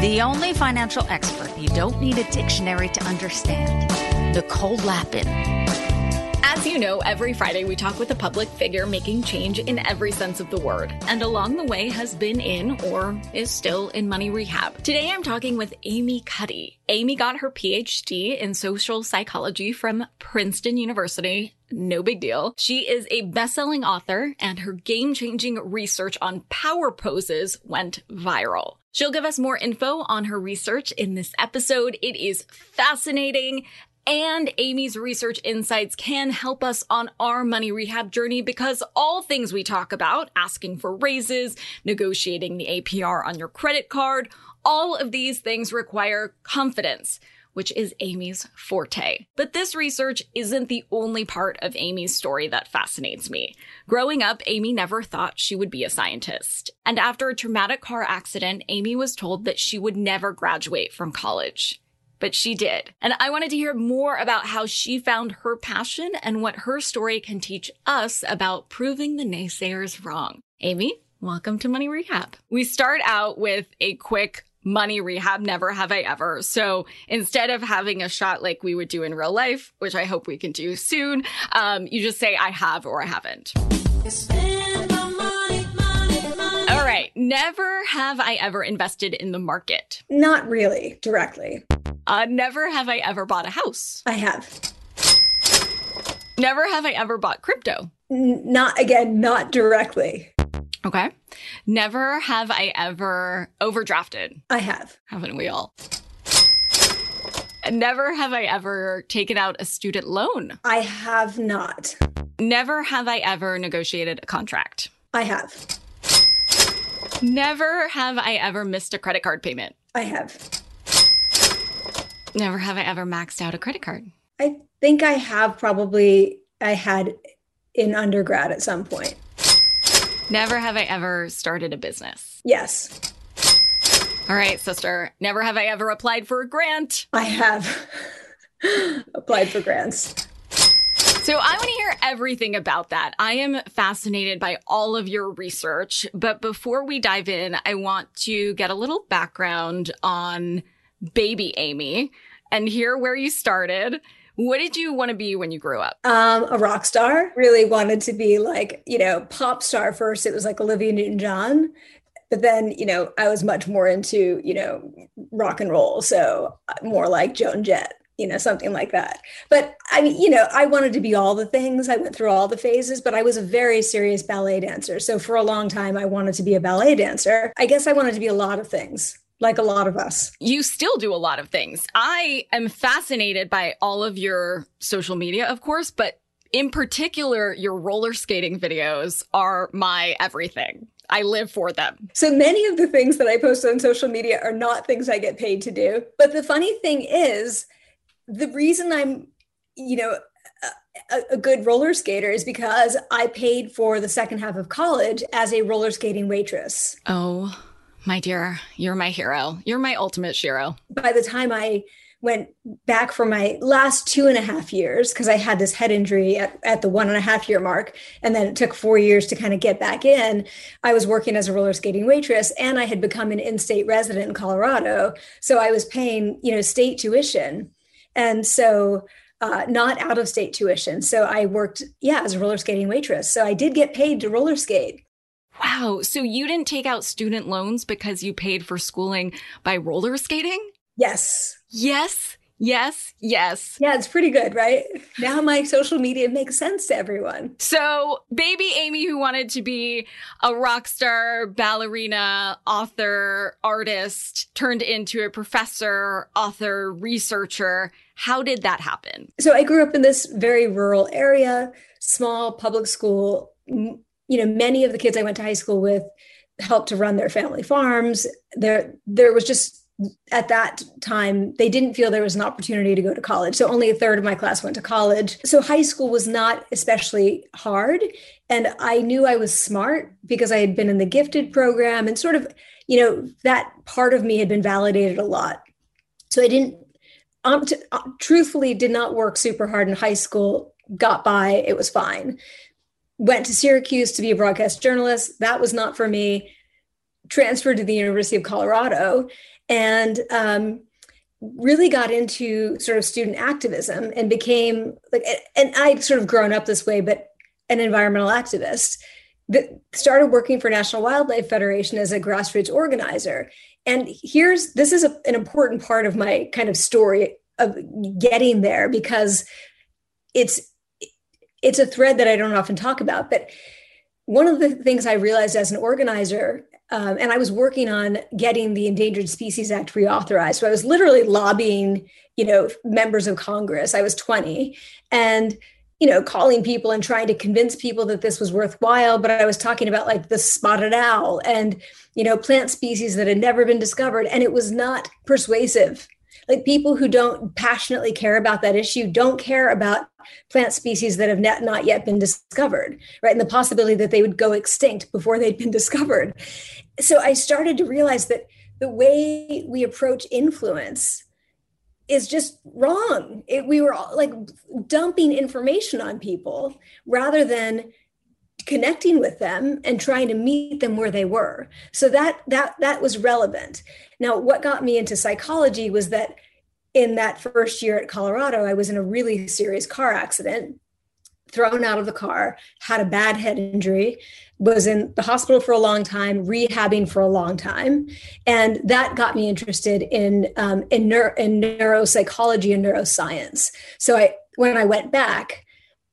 The only financial expert you don't need a dictionary to understand. Nicole Lapin. You know, every Friday we talk with a public figure making change in every sense of the word, and along the way has been in or is still in money rehab. Today I'm talking with Amy Cuddy. Amy got her PhD in social psychology from Princeton University. No big deal. She is a best-selling author, and her game-changing research on power poses went viral. She'll give us more info on her research in this episode. It is fascinating and Amy's research insights can help us on our money rehab journey because all things we talk about, asking for raises, negotiating the APR on your credit card, all of these things require confidence, which is Amy's forte. But this research isn't the only part of Amy's story that fascinates me. Growing up, Amy never thought she would be a scientist. And after a traumatic car accident, Amy was told that she would never graduate from college but she did. And I wanted to hear more about how she found her passion and what her story can teach us about proving the naysayers wrong. Amy, welcome to Money Rehab. We start out with a quick money rehab, never have I ever. So instead of having a shot like we would do in real life, which I hope we can do soon, um, you just say I have or I haven't. All right. Never have I ever invested in the market. Not really directly. Uh, never have I ever bought a house. I have. Never have I ever bought crypto. N- not again, not directly. Okay. Never have I ever overdrafted. I have. Haven't we all? Never have I ever taken out a student loan. I have not. Never have I ever negotiated a contract. I have. Never have I ever missed a credit card payment. I have. Never have I ever maxed out a credit card. I think I have probably I had in undergrad at some point. Never have I ever started a business. Yes, All right, sister. Never have I ever applied for a grant. I have applied for grants. So I want to hear everything about that. I am fascinated by all of your research. But before we dive in, I want to get a little background on baby Amy and hear where you started. What did you want to be when you grew up? Um, a rock star. Really wanted to be like, you know, pop star first. It was like Olivia Newton-John. But then, you know, I was much more into, you know, rock and roll. So uh, more like Joan Jett, you know, something like that. But I mean, you know, I wanted to be all the things. I went through all the phases, but I was a very serious ballet dancer. So for a long time, I wanted to be a ballet dancer. I guess I wanted to be a lot of things, like a lot of us. You still do a lot of things. I am fascinated by all of your social media, of course, but in particular, your roller skating videos are my everything. I live for them. So many of the things that I post on social media are not things I get paid to do. But the funny thing is, the reason I'm, you know, a, a good roller skater is because I paid for the second half of college as a roller skating waitress. Oh, my dear, you're my hero. You're my ultimate hero. By the time I went back for my last two and a half years because I had this head injury at, at the one and a half year mark. And then it took four years to kind of get back in. I was working as a roller skating waitress and I had become an in state resident in Colorado. So I was paying, you know, state tuition. And so, uh, not out of state tuition. So I worked, yeah, as a roller skating waitress. So I did get paid to roller skate. Wow. So you didn't take out student loans because you paid for schooling by roller skating? Yes. Yes. Yes, yes. Yeah, it's pretty good, right? Now my social media makes sense to everyone. So, baby Amy, who wanted to be a rock star, ballerina, author, artist, turned into a professor, author, researcher. How did that happen? So, I grew up in this very rural area, small public school. You know, many of the kids I went to high school with helped to run their family farms. There, there was just at that time they didn't feel there was an opportunity to go to college. So only a third of my class went to college. So high school was not especially hard. And i knew i was smart because i had been in the gifted program and sort of you know that part of me had been validated a lot. So i didn't um, to, uh, truthfully did not work super hard in high school got by it was fine went to syracuse to be a broadcast journalist. That was not for me. Transferred to the university of colorado and um, really got into sort of student activism and became like and i'd sort of grown up this way but an environmental activist that started working for national wildlife federation as a grassroots organizer. And here's this is a, an important part of my kind of story of getting there because it's it's a thread that i don't often talk about but one of the things i realized as an organizer um, and I was working on getting the Endangered Species Act reauthorized. So I was literally lobbying, you know, members of Congress. I was 20 and, you know, calling people and trying to convince people that this was worthwhile. But I was talking about like the spotted owl and, you know, plant species that had never been discovered. And it was not persuasive like people who don't passionately care about that issue don't care about plant species that have not, yet been discovered right? And the possibility that they would go extinct before they'd been discovered. So i started to realize that the way we approach influence is just wrong. It, we were all, like dumping information on people rather than connecting with them and trying to meet them where they were. So that that that was relevant. Now what got me into psychology was that in that first year at colorado i was in a really serious car accident thrown out of the car had a bad head injury was in the hospital for a long time rehabbing for a long time. And that got me interested in um, in, neuro, in neuropsychology and neuroscience. So i when i went back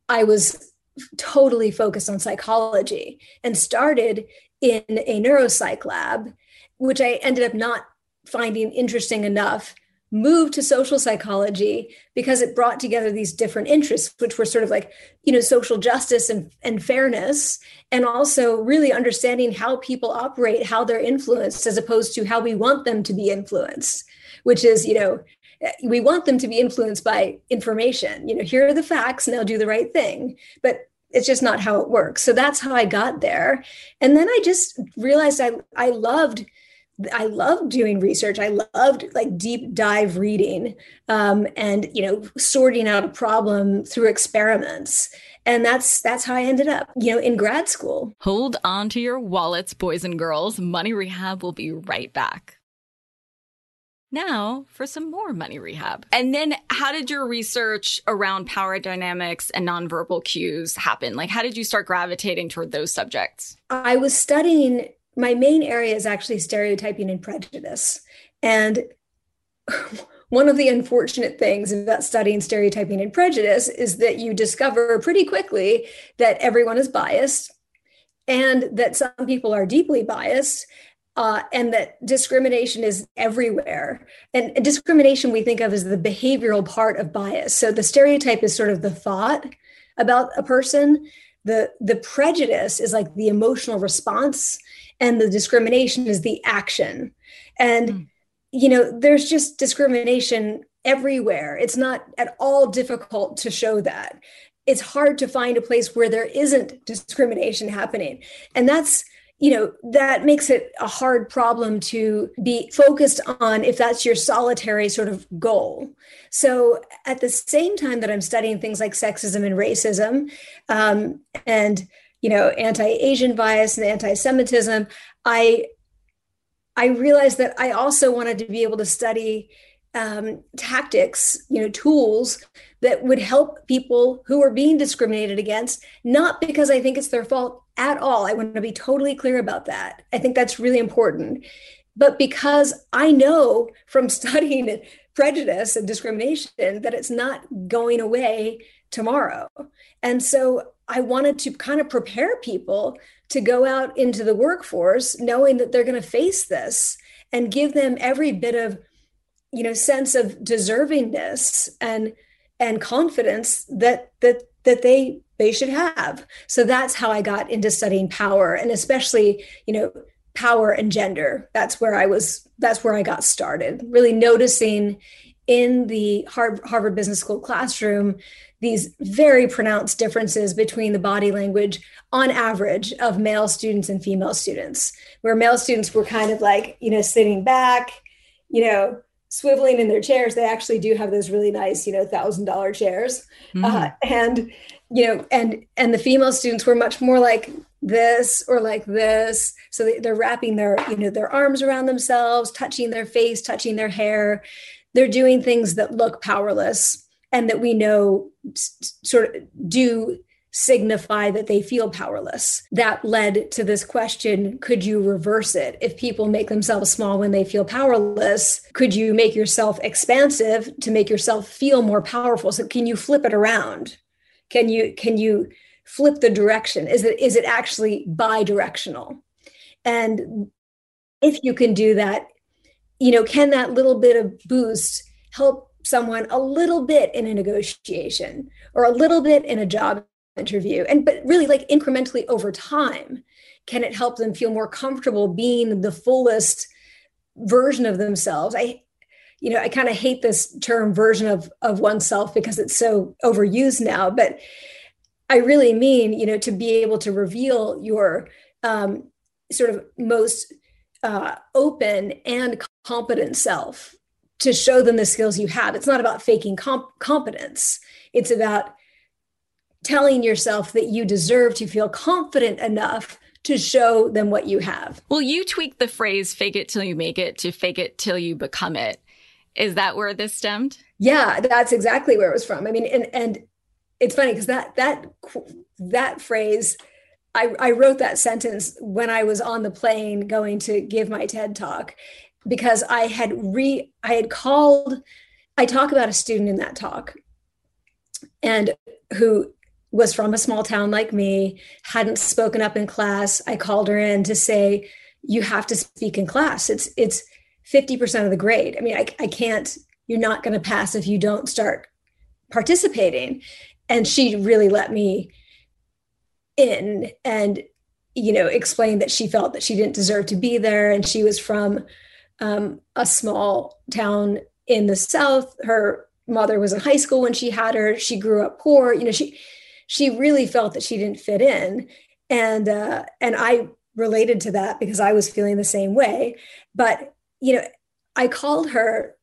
i was totally focused on psychology and started in a neuropsych lab, which I ended up not finding interesting enough. Moved to social psychology because it brought together these different interests, which were sort of like, you know, social justice and, and fairness, and also really understanding how people operate, how they're influenced, as opposed to how we want them to be influenced, which is, you know, we want them to be influenced by information. You know here are the facts now do the right thing. But it's just not how it works. So that's how i got there. And then i just realized i i loved i loved doing research. I loved like deep dive reading um, and you know sorting out a problem through experiments. And that's that's how i ended up you know in grad school. Hold on to your wallets boys and girls. Money rehab will be right back now for some more money rehab. And then how did your research around power dynamics and nonverbal cues happen? Like how did you start gravitating toward those subjects? I was studying my main area is actually stereotyping and prejudice. And one of the unfortunate things about studying stereotyping and prejudice is that you discover pretty quickly that everyone is biased and that some people are deeply biased uh, and that discrimination is everywhere. And discrimination we think of as the behavioral part of bias. So the stereotype is sort of the thought about a person. The, the prejudice is like the emotional response, and the discrimination is the action. And, mm. you know, there's just discrimination everywhere. It's not at all difficult to show that. It's hard to find a place where there isn't discrimination happening. And that's you know that makes it a hard problem to be focused on if that's your solitary sort of goal. So at the same time that i'm studying things like sexism and racism um, and you know anti-asian bias and anti-semitism i i realized that i also wanted to be able to study um, tactics you know tools that would help people who are being discriminated against not because i think it's their fault at all. I want to be totally clear about that. I think that's really important. But because i know from studying prejudice and discrimination that it's not going away tomorrow. And so I wanted to kind of prepare people to go out into the workforce knowing that they're going to face this and give them every bit of you know sense of deservingness and and confidence that that that they they should have. So that's how i got into studying power and especially you know power and gender. That's where i was that's where i got started. Really noticing in the harvard business school classroom these very pronounced differences between the body language on average of male students and female students where male students were kind of like you know sitting back you know swiveling in their chairs they actually do have those really nice you know thousand dollar chairs. Mm-hmm. uh, and you know and and the female students were much more like this or like this. So they, they're wrapping their you know their arms around themselves touching their face touching their hair. They're doing things that look powerless and that we know sort of do signify that they feel powerless. That led to this question could you reverse it? If people make themselves small when they feel powerless, could you make yourself expansive to make yourself feel more powerful? So can you flip it around? Can you can you flip the direction? Is it is it actually bi-directional? And if you can do that, you know, can that little bit of boost help someone a little bit in a negotiation or a little bit in a job interview and but really like incrementally over time can it help them feel more comfortable being the fullest version of themselves i you know i kind of hate this term version of of oneself because it's so overused now but i really mean you know to be able to reveal your um, sort of most uh, open and competent self to show them the skills you have. It's not about faking comp- competence. It's about telling yourself that you deserve to feel confident enough to show them what you have. Well, you tweaked the phrase fake it till you make it to fake it till you become it. Is that where this stemmed? Yeah, that's exactly where it was from. I mean, and and it's funny because that that that phrase I, I wrote that sentence when I was on the plane going to give my TED talk because I had re I had called I talk about a student in that talk and who was from a small town like me, hadn't spoken up in class. I called her in to say, you have to speak in class. It's it's 50% of the grade. I mean, I, I can't, you're not going to pass if you don't start participating. And she really let me in and, you know, explained that she felt that she didn't deserve to be there. And she was from um, a small town in the South. Her mother was in high school when she had her. She grew up poor. You know, she she really felt that she didn't fit in, and uh, and I related to that because I was feeling the same way. But you know, I called her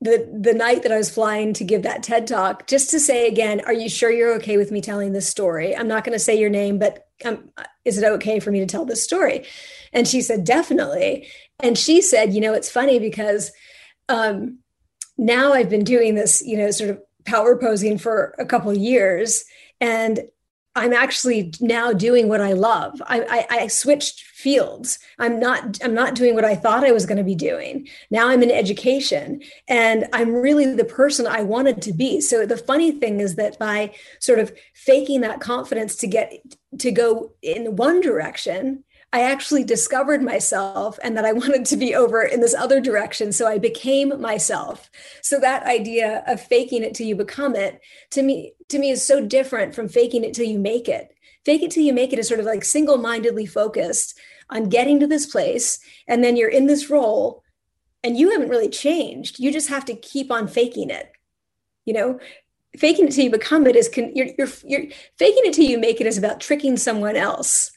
the the night that I was flying to give that TED talk just to say again, are you sure you're okay with me telling this story? I'm not going to say your name, but um, is it okay for me to tell this story? And she said, definitely. And she said, you know, it's funny because um, now I've been doing this, you know, sort of power posing for a couple years. And I'm actually now doing what I love. I, I, I, switched fields. I'm not I'm not doing what I thought I was going to be doing. Now I'm in education, and I'm really the person I wanted to be. So the funny thing is that by sort of faking that confidence to get to go in one direction, I actually discovered myself and that I wanted to be over in this other direction. So I became myself. So that idea of faking it till you become it to me, to me is so different from faking it till you make it. Fake it till you make it is sort of like single-mindedly focused on getting to this place. And then you're in this role and you haven't really changed. You just have to keep on faking it. You know, faking it till you become it is con- you're, you're, you're faking it till you make it is about tricking someone else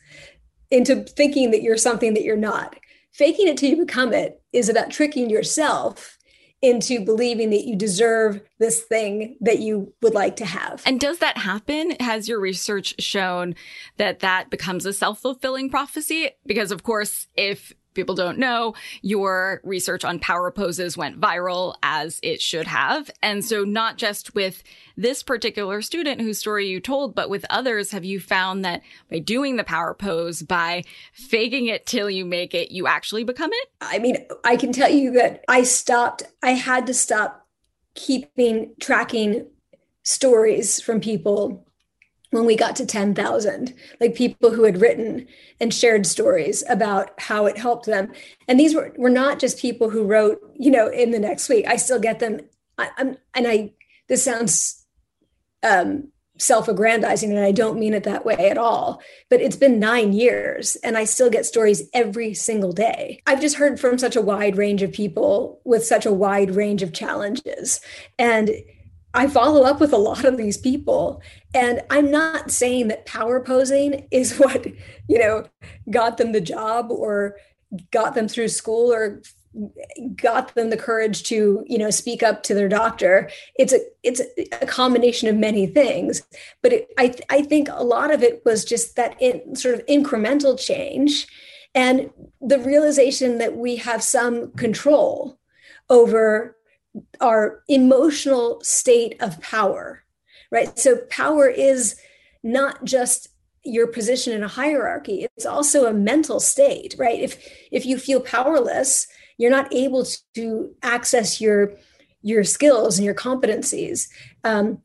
into thinking that you're something that you're not. Faking it till you become it is about tricking yourself into believing that you deserve this thing that you would like to have. And does that happen? Has your research shown that that becomes a self fulfilling prophecy? Because, of course, if people don't know, your research on power poses went viral as it should have. And so, not just with this particular student whose story you told, but with others, have you found that by doing the power pose, by faking it till you make it, you actually become it? I mean, I can tell you that I stopped, I had to stop keeping tracking stories from people when we got to 10,000, like people who had written and shared stories about how it helped them. And these were, were not just people who wrote, you know, in the next week. I still get them. I, am and I, this sounds um, self aggrandizing, and I don't mean it that way at all. But it's been nine years, and I still get stories every single day. I've just heard from such a wide range of people with such a wide range of challenges. And I follow up with a lot of these people. And I'm not saying that power posing is what, you know, got them the job or got them through school or got them the courage to you know speak up to their doctor it's a it's a combination of many things but it, i i think a lot of it was just that in, sort of incremental change and the realization that we have some control over our emotional state of power, right? So power is not just your position in a hierarchy it's also a mental state right? If if you feel powerless you're not able to access your your skills and your competencies um,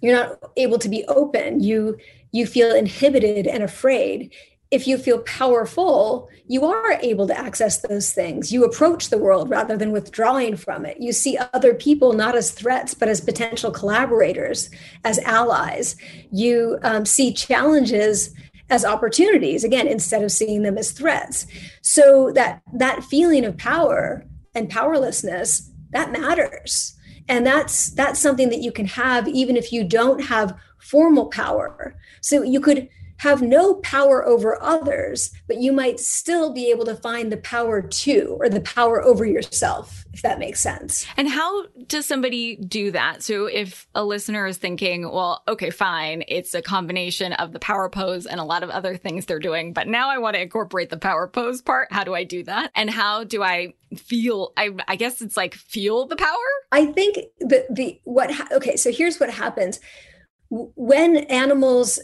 you're not able to be open. You you feel inhibited and afraid if you feel powerful, you are able to access those things. You approach the world rather than withdrawing from it. You see other people not as threats, but as potential collaborators, as allies. You um, see challenges as opportunities, again, instead of seeing them as threats. So that that feeling of power and powerlessness that matters, and that's that's something that you can have even if you don't have formal power. So you could have no power over others, but you might still be able to find the power to or the power over yourself, if that makes sense. And how does somebody do that? So if a listener is thinking, well, okay, fine, it's a combination of the power pose and a lot of other things they're doing, but now I want to incorporate the power pose part. How do I do that? And how do I feel I, I guess it's like feel the power i think the the what ha- okay so here's what happens when animals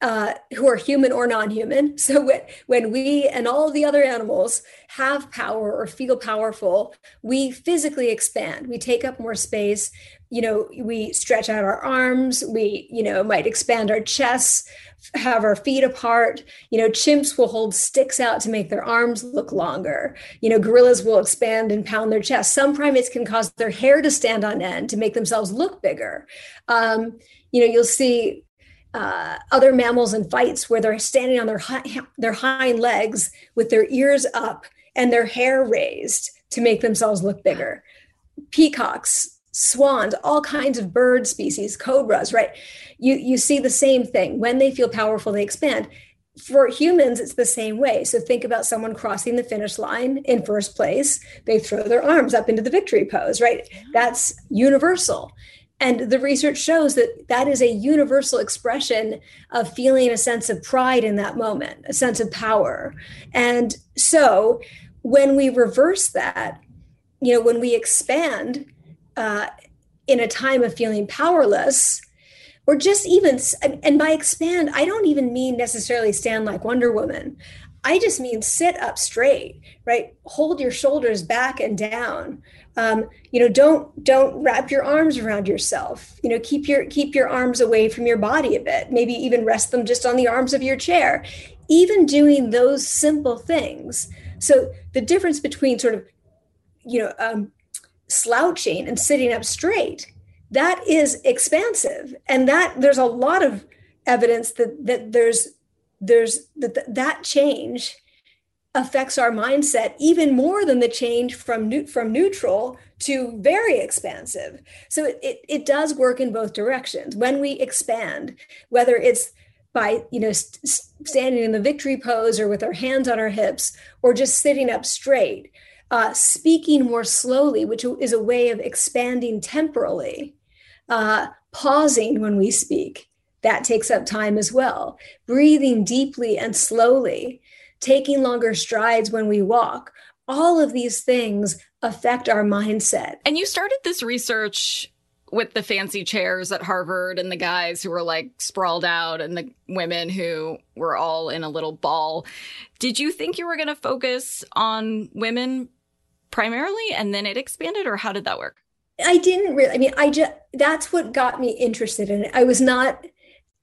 uh, who are human or non-human. So when, when we and all the other animals have power or feel powerful, we physically expand. We take up more space. You know, we stretch out our arms. We, you know, might expand our chests, have our feet apart. You know, chimps will hold sticks out to make their arms look longer. You know, gorillas will expand and pound their chest. Some primates can cause their hair to stand on end to make themselves look bigger. Um, you know, you'll see uh, other mammals in fights where they're standing on their their hind legs with their ears up and their hair raised to make themselves look bigger. Peacocks, swans, all kinds of bird species, cobras, right? You you see the same thing. When they feel powerful, they expand. For humans, it's the same way. So think about someone crossing the finish line in first place. They throw their arms up into the victory pose, right? That's universal. And the research shows that that is a universal expression of feeling a sense of pride in that moment, a sense of power. And so when we reverse that, you know, when we expand uh, in a time of feeling powerless, or just even, and by expand, I don't even mean necessarily stand like Wonder Woman. I just mean sit up straight, right? Hold your shoulders back and down, um, you know don't don't wrap your arms around yourself. You know keep your keep your arms away from your body a bit. Maybe even rest them just on the arms of your chair. Even doing those simple things. So the difference between sort of you know um, slouching and sitting up straight that is expansive. And that there's a lot of evidence that that there's there's that that change affects our mindset even more than the change from from neutral to very expansive. So it, it, it does work in both directions. When we expand, whether it's by you know st- standing in the victory pose or with our hands on our hips or just sitting up straight uh, speaking more slowly which is a way of expanding temporally uh, pausing when we speak that takes up time as well breathing deeply and slowly taking longer strides when we walk all of these things affect our mindset and you started this research with the fancy chairs at Harvard and the guys who were like sprawled out and the women who were all in a little ball. Did you think you were going to focus on women primarily and then it expanded or how did that work? I didn't really I mean I just that's what got me interested in it. I was not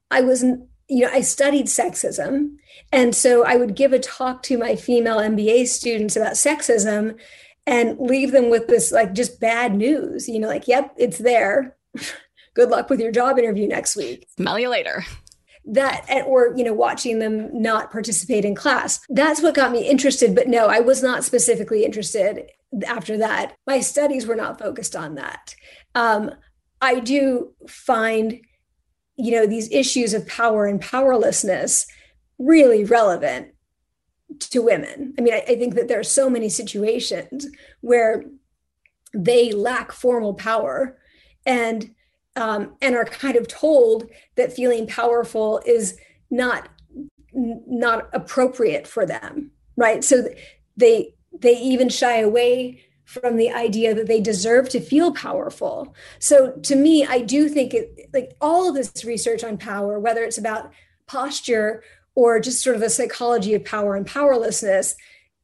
I wasn't you know, I studied sexism. And so I would give a talk to my female MBA students about sexism and leave them with this like just bad news, you know, like, yep, it's there. Good luck with your job interview next week. Smell you later. That, or, you know, watching them not participate in class. That's what got me interested. But no, I was not specifically interested after that. My studies were not focused on that. Um, I do find, you know, these issues of power and powerlessness really relevant to women. I mean, I, I think that there are so many situations where they lack formal power and um, and are kind of told that feeling powerful is not not appropriate for them right so they they even shy away from the idea that they deserve to feel powerful so to me i do think it like all of this research on power whether it's about posture or just sort of the psychology of power and powerlessness,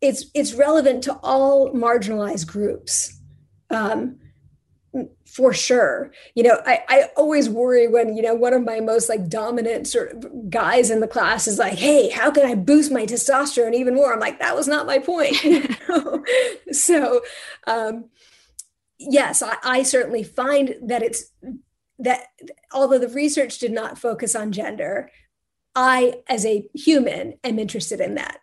it's it's relevant to all marginalized groups. Um, for sure. You know, I, I always worry when, you know, one of my most like dominant sort of guys in the class is like, hey, how can I boost my testosterone even more? I'm like, that was not my point. so um yes, I, I certainly find that it's that although the research did not focus on gender, I, as a human, am interested in that.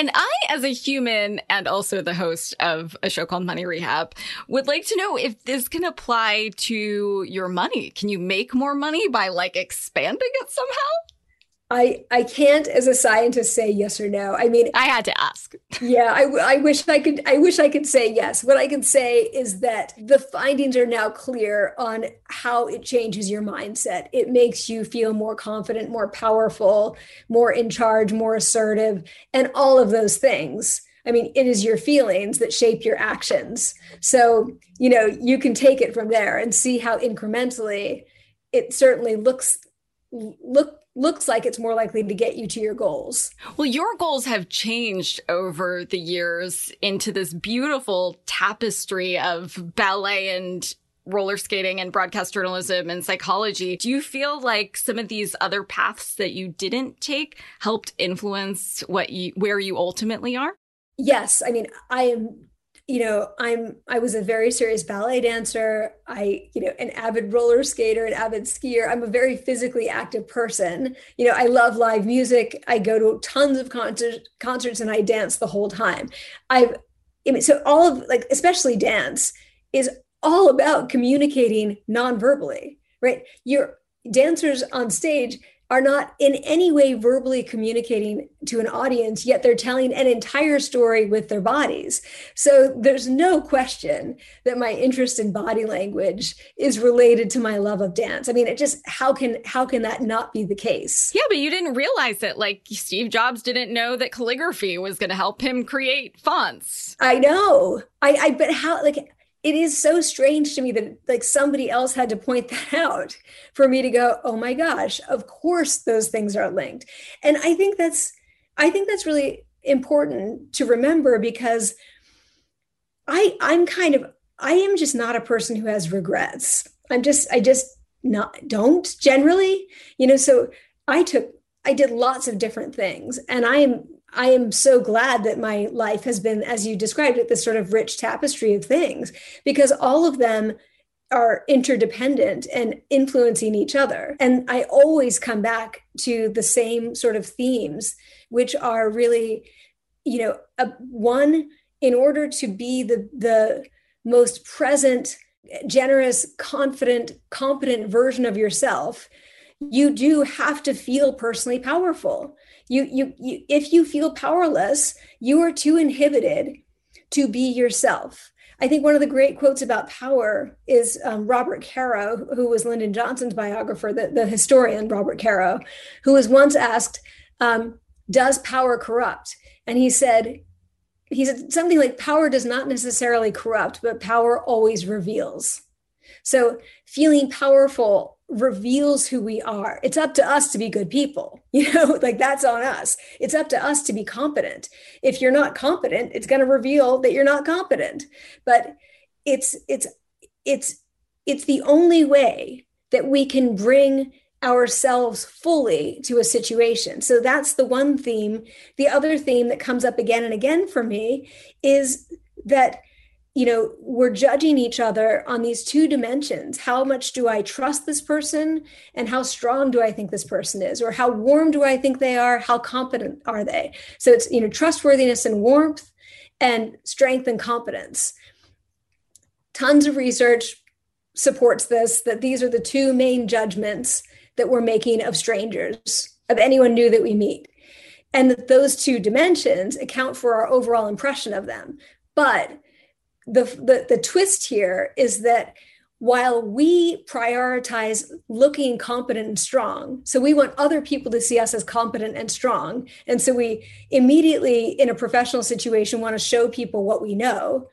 And I, as a human and also the host of a show called Money Rehab, would like to know if this can apply to your money. Can you make more money by like expanding it somehow? I I can't as a scientist say yes or no. I mean, I had to ask. yeah, I, I wish I could. I wish I could say yes. What I can say is that the findings are now clear on how it changes your mindset. It makes you feel more confident, more powerful, more in charge, more assertive, and all of those things. I mean, it is your feelings that shape your actions. So you know you can take it from there and see how incrementally it certainly looks look looks like it's more likely to get you to your goals. Well, your goals have changed over the years into this beautiful tapestry of ballet and roller skating and broadcast journalism and psychology. Do you feel like some of these other paths that you didn't take helped influence what you where you ultimately are? Yes, I mean, I am you know i'm i was a very serious ballet dancer. I you know an avid roller skater an avid skier. I'm a very physically active person. You know i love live music. I go to tons of concert, concerts and i dance the whole time. I've I mean, so all of like especially dance is all about communicating non-verbally right? Your dancers on stage are not in any way verbally communicating to an audience, yet they're telling an entire story with their bodies. So there's no question that my interest in body language is related to my love of dance. I mean, it just how can how can that not be the case? Yeah, but you didn't realize it. Like Steve Jobs didn't know that calligraphy was going to help him create fonts. I know. I I but how like it is so strange to me that like somebody else had to point that out for me to go oh my gosh of course those things are linked. And i think that's i think that's really important to remember because i i'm kind of i am just not a person who has regrets. I'm just i just not don't generally you know so i took i did lots of different things and i am I am so glad that my life has been, as you described it, this sort of rich tapestry of things, because all of them are interdependent and influencing each other. And I always come back to the same sort of themes, which are really, you know, a, one, in order to be the, the most present, generous, confident, competent version of yourself, you do have to feel personally powerful. You, you, you, if you feel powerless, you are too inhibited to be yourself. I think one of the great quotes about power is um, Robert Caro, who was Lyndon Johnson's biographer, the, the historian Robert Caro, who was once asked, um, Does power corrupt? And he said, he said something like power does not necessarily corrupt, but power always reveals. So feeling powerful reveals who we are. It's up to us to be good people. You know, like that's on us. It's up to us to be competent. If you're not competent, it's going to reveal that you're not competent. But it's it's it's it's the only way that we can bring ourselves fully to a situation. So that's the one theme. The other theme that comes up again and again for me is that you know we're judging each other on these two dimensions how much do i trust this person and how strong do i think this person is or how warm do i think they are how competent are they so it's you know trustworthiness and warmth and strength and competence tons of research supports this that these are the two main judgments that we're making of strangers, of anyone new that we meet. And that those two dimensions account for our overall impression of them. But the, the, the twist here is that while we prioritize looking competent and strong, so we want other people to see us as competent and strong. And so we immediately, in a professional situation, want to show people what we know.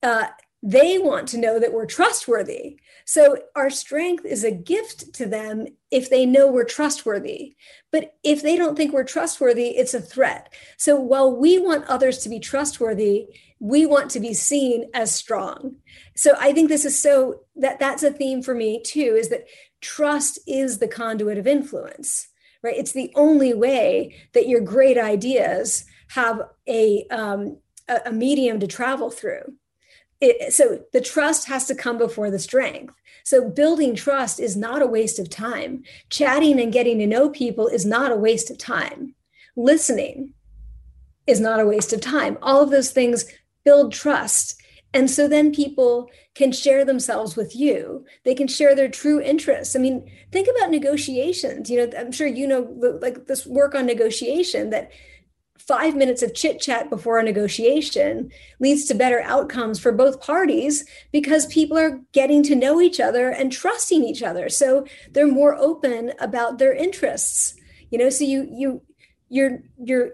Uh, they want to know that we're trustworthy. So our strength is a gift to them if they know we're trustworthy. But if they don't think we're trustworthy, it's a threat. So while we want others to be trustworthy, we want to be seen as strong. So I think this is so that that's a theme for me too is that trust is the conduit of influence. Right? It's the only way that your great ideas have a um, a medium to travel through it, so the trust has to come before the strength. So building trust is not a waste of time. Chatting and getting to know people is not a waste of time. Listening is not a waste of time. All of those things build trust. And so then people can share themselves with you. They can share their true interests. I mean, think about negotiations. You know, I'm sure you know like this work on negotiation that five minutes of chit chat before a negotiation leads to better outcomes for both parties because people are getting to know each other and trusting each other so they're more open about their interests you know so you you you're you're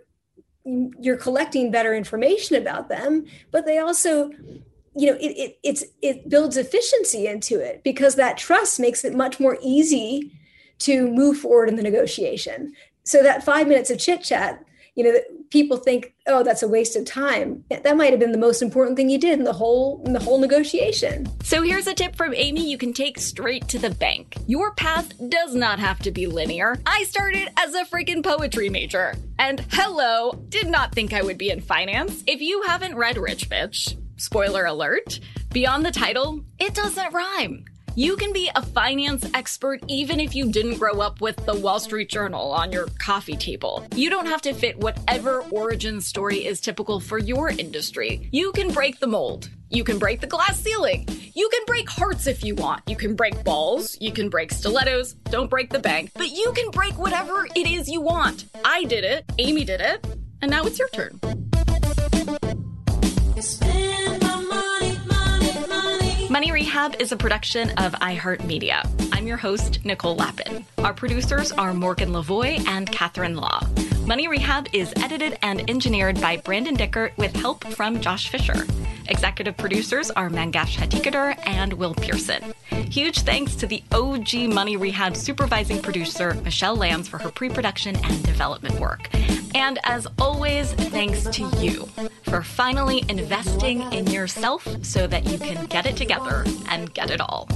you're collecting better information about them but they also you know it, it it builds efficiency into it because that trust makes it much more easy to move forward in the negotiation. So that five minutes of chit chat you know people think oh that's a waste of time. That might have been the most important thing you did in the whole in the whole negotiation. So here's a tip from amy you can take straight to the bank. Your path does not have to be linear. I started as a freaking poetry major. And hello did not think i would be in finance. If you haven't read rich bitch spoiler alert beyond the title it doesn't rhyme you can be a finance expert even if you didn't grow up with the Wall Street Journal on your coffee table. You don't have to fit whatever origin story is typical for your industry. You can break the mold. You can break the glass ceiling. You can break hearts if you want. You can break balls. You can break stilettos. Don't break the bank. But you can break whatever it is you want. I did it. Amy did it. And now it's your turn. Money Rehab is a production of iHeartMedia. I'm your host, Nicole Lapin. Our producers are Morgan Lavoie and Catherine Law. Money Rehab is edited and engineered by Brandon Dickert with help from Josh Fisher. Executive producers are Mangesh Hattikudur and Will Pearson. Huge thanks to the OG Money Rehab supervising producer, Michelle Lambs, for her pre production and development work. And as always, thanks to you for finally investing in yourself so that you can get it together and get it all.